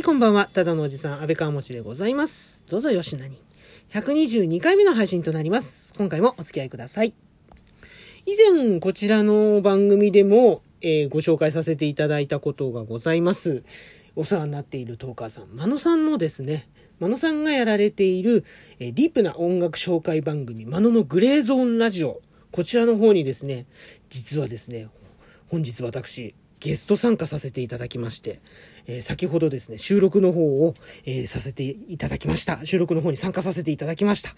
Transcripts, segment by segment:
はい、こんばんは。ただのおじさん、安倍川持でございます。どうぞよしなに。122回目の配信となります。今回もお付き合いください。以前、こちらの番組でも、えーご紹介させていただいたことがございます。お世話になっているトーカーさん、マノさんのですね、マノさんがやられている、えーディープな音楽紹介番組、マノのグレーゾーンラジオ。こちらの方にですね、実はですね、本日私、ゲスト参加させていただきまして、え先ほどですね、収録の方を、えさせていただきました。収録の方に参加させていただきました。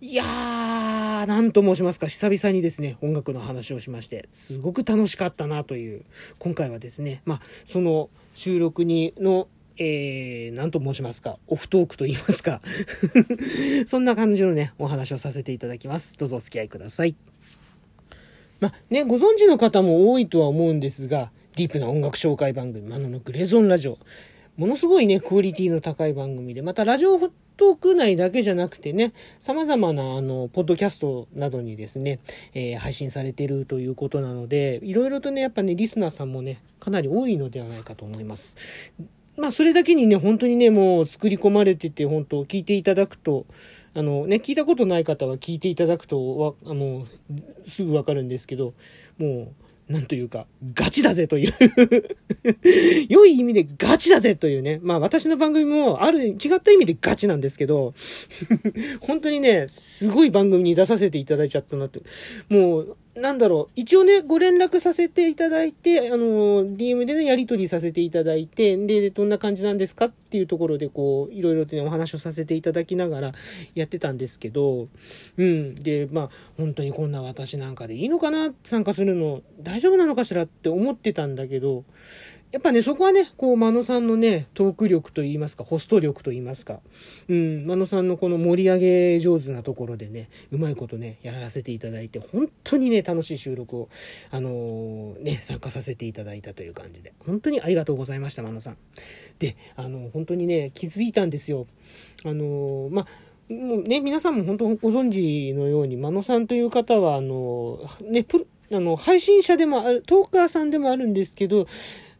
いやー、なんと申しますか、久々にですね、音楽の話をしまして、すごく楽しかったなという、今回はですね、まあ、その収録にの、えー、なんと申しますか、オフトークと言いますか、そんな感じのね、お話をさせていただきます。どうぞお付き合いください。まあね、ご存知の方も多いとは思うんですが、ディープな音楽紹介番組、マノのグレゾンラジオ。ものすごいね、クオリティの高い番組で、またラジオトーク内だけじゃなくてね、様々なあの、ポッドキャストなどにですね、えー配信されてるということなので、いろいろとね、やっぱね、リスナーさんもね、かなり多いのではないかと思います。まあ、それだけにね、本当にね、もう作り込まれてて、本当聞いていただくと、あのね、聞いたことない方は聞いていただくと、わ、あの、すぐわかるんですけど、もう、なんというか、ガチだぜという 良い意味でガチだぜというね。まあ私の番組もある、違った意味でガチなんですけど、本当にね、すごい番組に出させていただいちゃったなって。もう、なんだろう、一応ね、ご連絡させていただいて、あの、DM でね、やり取りさせていただいて、で、どんな感じなんですかっていうところで、こう、いろいろとね、お話をさせていただきながら やってたんですけど、うん。で、まあ、本当にこんな私なんかでいいのかな参加するの、大丈夫なのかしらって思ってたんだけど、やっぱね、そこはね、こう、真野さんのね、トーク力といいますか、ホスト力といいますか、うん、真野さんのこの盛り上げ上手なところでね、うまいことね、やらせていただいて、本当にね、楽しい収録を、あのーね、参加させていただいたという感じで、本当にありがとうございました、真野さん。で、あの、本当にね、気づいたんですよ。あのーまあ、もうね、皆さんも本当ご存知のように、真野さんという方は、あの、ね、プあの、配信者でもある、トーカーさんでもあるんですけど、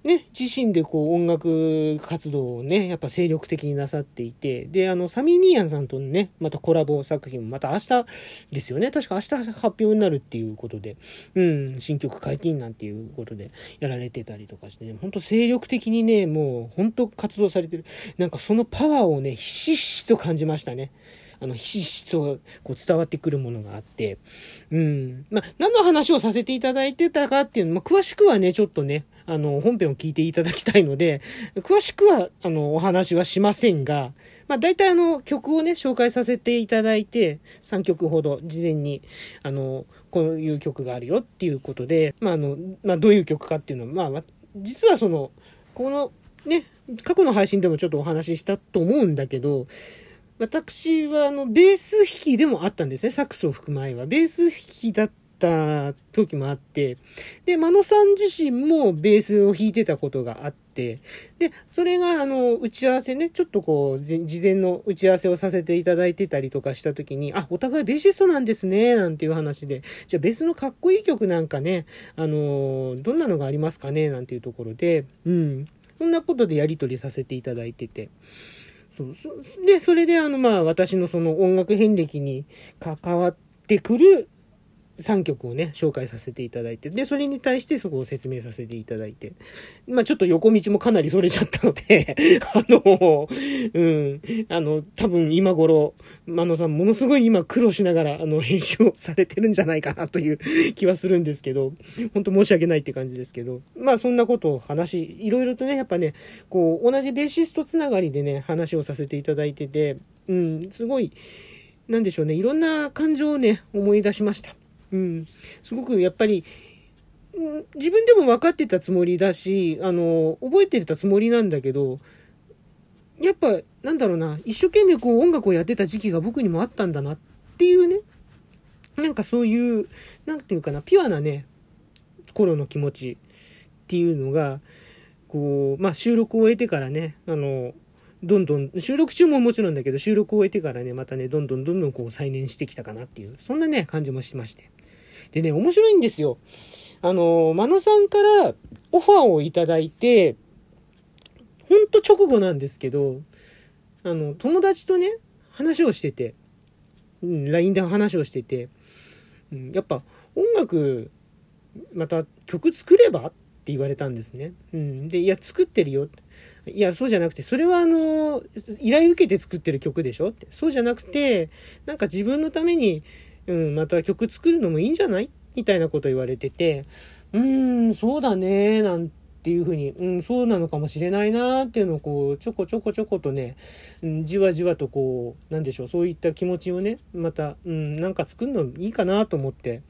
ね、自身でこう音楽活動をね、やっぱ精力的になさっていて、で、あの、サミー・ニーヤンさんとね、またコラボ作品もまた明日ですよね。確か明日発表になるっていうことで、うん、新曲解禁なんていうことでやられてたりとかしてね、ほんと精力的にね、もう本当活動されてる。なんかそのパワーをね、ひしひしと感じましたね。あの、ひしひしとこう伝わってくるものがあって、うん。まあ、何の話をさせていただいてたかっていうの、まあ、詳しくはね、ちょっとね、あの、本編を聞いていただきたいので、詳しくは、あの、お話はしませんが、まあ、大体あの、曲をね、紹介させていただいて、3曲ほど事前に、あの、こういう曲があるよっていうことで、まあ、あの、まあ、どういう曲かっていうのは、まあま、実はその、この、ね、過去の配信でもちょっとお話ししたと思うんだけど、私はあの、ベース弾きでもあったんですね。サックスを吹く前は。ベース弾きだった時もあって、で、真野さん自身もベースを弾いてたことがあって、で、それがあの、打ち合わせね、ちょっとこう、事前の打ち合わせをさせていただいてたりとかした時に、あ、お互いベーシストなんですね、なんていう話で、じゃあベースのかっこいい曲なんかね、あの、どんなのがありますかね、なんていうところで、うん。そんなことでやり取りさせていただいてて。そうそで、それであの、まあ、私のその音楽遍歴に関わってくる3曲をね、紹介させていただいて、で、それに対してそこを説明させていただいて、まあ、ちょっと横道もかなりそれちゃったので、あの、うん、あの、多分今頃、真野さんものすごい今苦労しながら、あの、編集をされてるんじゃないかなという 気はするんですけど、本当申し訳ないって感じですけど、まあ、そんなことを話、いろいろとね、やっぱね、こう、同じベーシストつながりでね、話をさせていただいてて、うん、すごい、なんでしょうね、いろんな感情をね、思い出しました。うん、すごくやっぱり、自分でも分かってたつもりだし、あの、覚えてたつもりなんだけど、やっぱ、なんだろうな、一生懸命こう音楽をやってた時期が僕にもあったんだなっていうね、なんかそういう、なんていうかな、ピュアなね、頃の気持ちっていうのが、こう、まあ収録を終えてからね、あの、どんどん、収録中ももちろんだけど、収録を終えてからね、またね、どんどんどんどんこう再燃してきたかなっていう、そんなね、感じもしまして。でね、面白いんですよ。あの、真野さんからオファーをいただいて、本と直後なんですけど、あの、友達とね、話をしてて、うん、LINE で話をしてて、うん、やっぱ音楽、また曲作ればって言われたんですね。うん。で、いや、作ってるよ。いや、そうじゃなくて、それはあの、依頼受けて作ってる曲でしょって。そうじゃなくて、なんか自分のために、うん、また曲作るのもいいんじゃない？みたいなこと言われてて、うーん、そうだね、なんていうふうに、うん、そうなのかもしれないなっていうのをこう、ちょこちょこちょことね、うん、じわじわとこう、なんでしょう、そういった気持ちをね、また、うん、なんか作るのいいかなと思って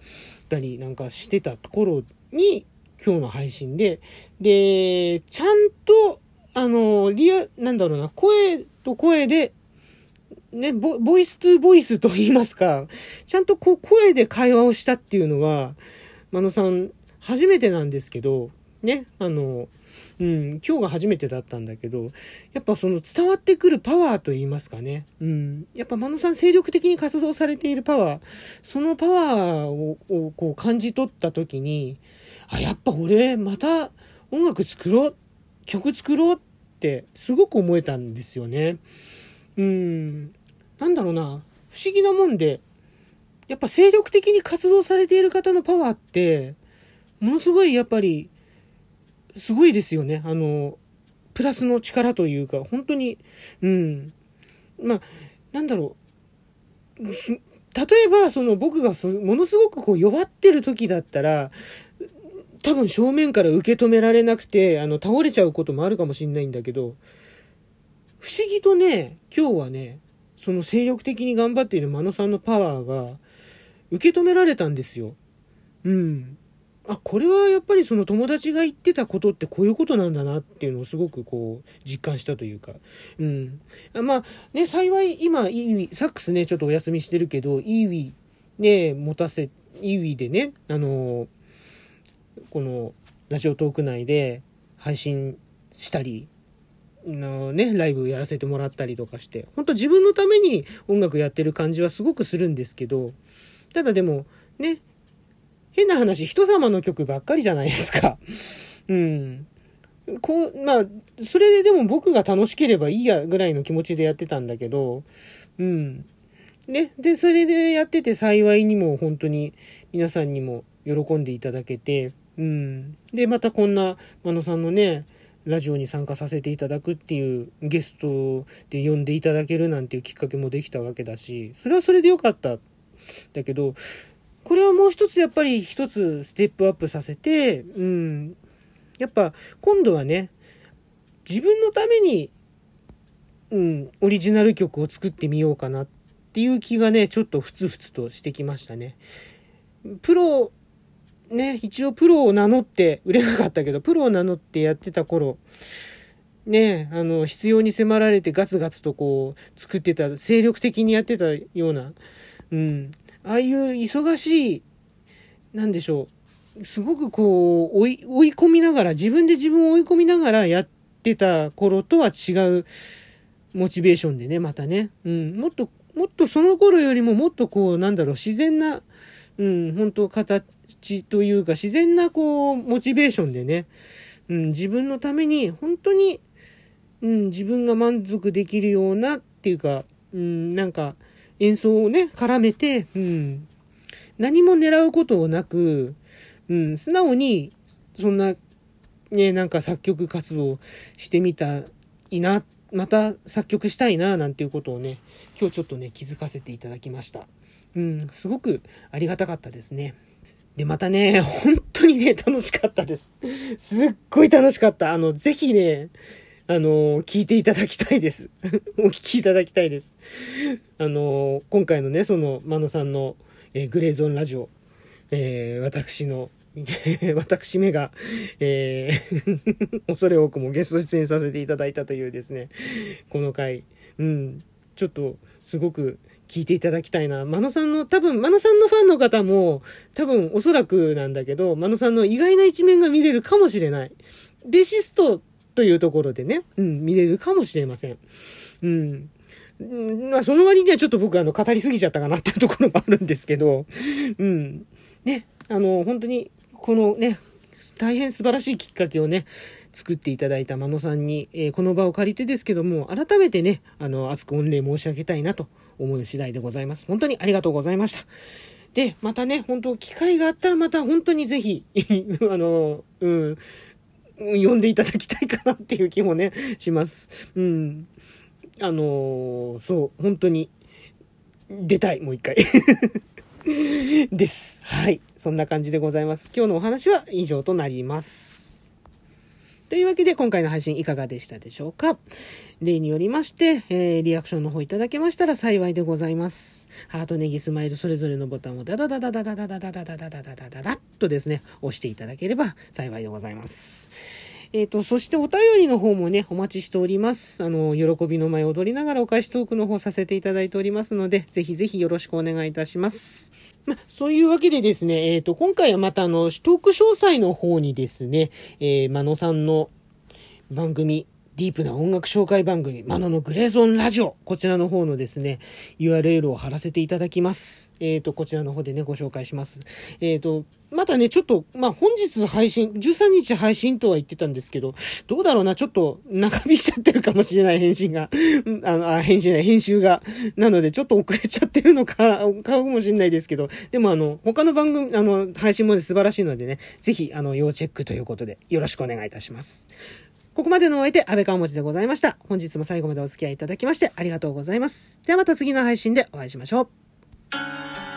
たりなんかしてたところに、今日の配信で、で、ちゃんと、あの、リア、なんだろうな、声と声で、ね、ボボイストゥボイスと言いますか、ちゃんとこう声で会話をしたっていうのは、真野さん初めてなんですけど、ね、あの、うん、今日が初めてだったんだけど、やっぱその伝わってくるパワーと言いますかね。うん。やっぱ真野さん精力的に活動されているパワー、そのパワーををこう感じ取った時に、あ、やっぱ俺また音楽作ろう、曲作ろうってすごく思えたんですよね。うん。なんだろうな、不思議なもんで、やっぱ精力的に活動されている方のパワーって、ものすごいやっぱり、すごいですよね。あの、プラスの力というか、本当に、うん。まあ、なんだろう。例えば、その僕がものすごくこう弱ってる時だったら、多分正面から受け止められなくて、あの、倒れちゃうこともあるかもしんないんだけど、不思議とね、今日はね、その精力的に頑張っている真野さんのパワーが受け止められたんですよ。うん。あ、これはやっぱりその友達が言ってたことってこういうことなんだなっていうのをすごくこう実感したというか。うん。まあね、幸い今、イーウィ、サックスね、ちょっとお休みしてるけど、イーウィね、持たせ、イーウィでね、あのこのラジオトーク内で配信したり、のね、ライブやらせてもらったりとかして、本当自分のために音楽やってる感じはすごくするんですけど、ただでも、ね、変な話、人様の曲ばっかりじゃないですか。うん。こう、まあ、それででも僕が楽しければいいやぐらいの気持ちでやってたんだけど、うん。ね、で、それでやってて幸いにも本当に皆さんにも喜んでいただけて、うん。で、またこんな、真野さんのね、ラジオに参加させていただくっていうゲストで呼んでいただけるなんていうきっかけもできたわけだし、それはそれでよかった。だけど、これはもう一つやっぱり一つステップアップさせて、うん。やっぱ今度はね、自分のために、うん、オリジナル曲を作ってみようかなっていう気がね、ちょっとふつふつとしてきましたね。プロね、一応プロを名乗って、売れなかったけど、プロを名乗ってやってた頃、ね、あの、必要に迫られてガツガツとこう、作ってた、精力的にやってたような、うん、ああいう忙しい、なんでしょう、すごくこう、追い、追い込みながら、自分で自分を追い込みながらやってた頃とは違うモチベーションでね、またね、うん、もっと、もっとその頃よりももっとこう、なんだろう、自然な、うん、本当形、というか自然なこう、モチベーションでね、うん、自分のために本当に、うん、自分が満足できるようなっていうか、うん、なんか演奏をね、絡めて、うん、何も狙うことなく、うん、素直に、そんな、ね、なんか作曲活動してみたいな、また作曲したいな、なんていうことをね、今日ちょっとね、気づかせていただきました。うん、すごくありがたかったですね。で、またね、本当にね、楽しかったです。すっごい楽しかった。あの、ぜひね、あの、聞いていただきたいです。お聞きいただきたいです。あの、今回のね、その、真野さんの、えー、グレーゾーンラジオ、えー、私の、私めが、えー 恐れ多くもゲスト出演させていただいたというですね、この回、うん、ちょっと、すごく聞いていただきたいな。真野さんの、多分、真野さんのファンの方も、多分、おそらくなんだけど、真野さんの意外な一面が見れるかもしれない。ベシストというところでね、うん、見れるかもしれません。うん。まあ、その割にはちょっと僕、あの、語りすぎちゃったかなっていうところもあるんですけど、うん。ね、あの、本当に、このね、大変素晴らしいきっかけをね、作っていただいた真野さんに、えー、この場を借りてですけども、改めてね、あの、熱く御礼申し上げたいなと思う次第でございます。本当にありがとうございました。で、またね、本当機会があったらまた本当にぜひ、あの、うん、呼んでいただきたいかなっていう気もね、します。うん。あのそう、本当に、出たい、もう一回。です。はい。そんな感じでございます。今日のお話は以上となります。というわけで、今回の配信いかがでしたでしょうか？例によりまして、えー、リアクションの方いただけましたら幸いでございます。ハート、ネギ、スマイル、それぞれのボタンをダダダダダダダダダダダダダダダダダッとですね、押していただければ幸いでございます。えっ、ー、と、そしてお便りの方もね、お待ちしております。あの、喜びの舞踊りながらお返しトークの方させていただいておりますので、ぜひぜひよろしくお願いいたします。ま、そういうわけでですね、えっ、ー、と、今回はまたあの、取得詳細の方にですね、えー、マノさんの番組、ディープな音楽紹介番組、マノのグレーゾーンラジオ。こちらの方のですね、URL を貼らせていただきます。えっ、ー、と、こちらの方でね、ご紹介します。えっ、ー、と、またね、ちょっと、まあ、本日配信、13日配信とは言ってたんですけど、どうだろうな、ちょっと長引いちゃってるかもしれない返信が、あの、あ、返信ない、編集が。なので、ちょっと遅れちゃってるのか、かもしれないですけど、でもあの、他の番組、あの、配信も、ね、素晴らしいのでね、ぜひ、あの、要チェックということで、よろしくお願いいたします。ここまでのお相手、安倍川文字でございました。本日も最後までお付き合いいただきましてありがとうございます。ではまた次の配信でお会いしましょう。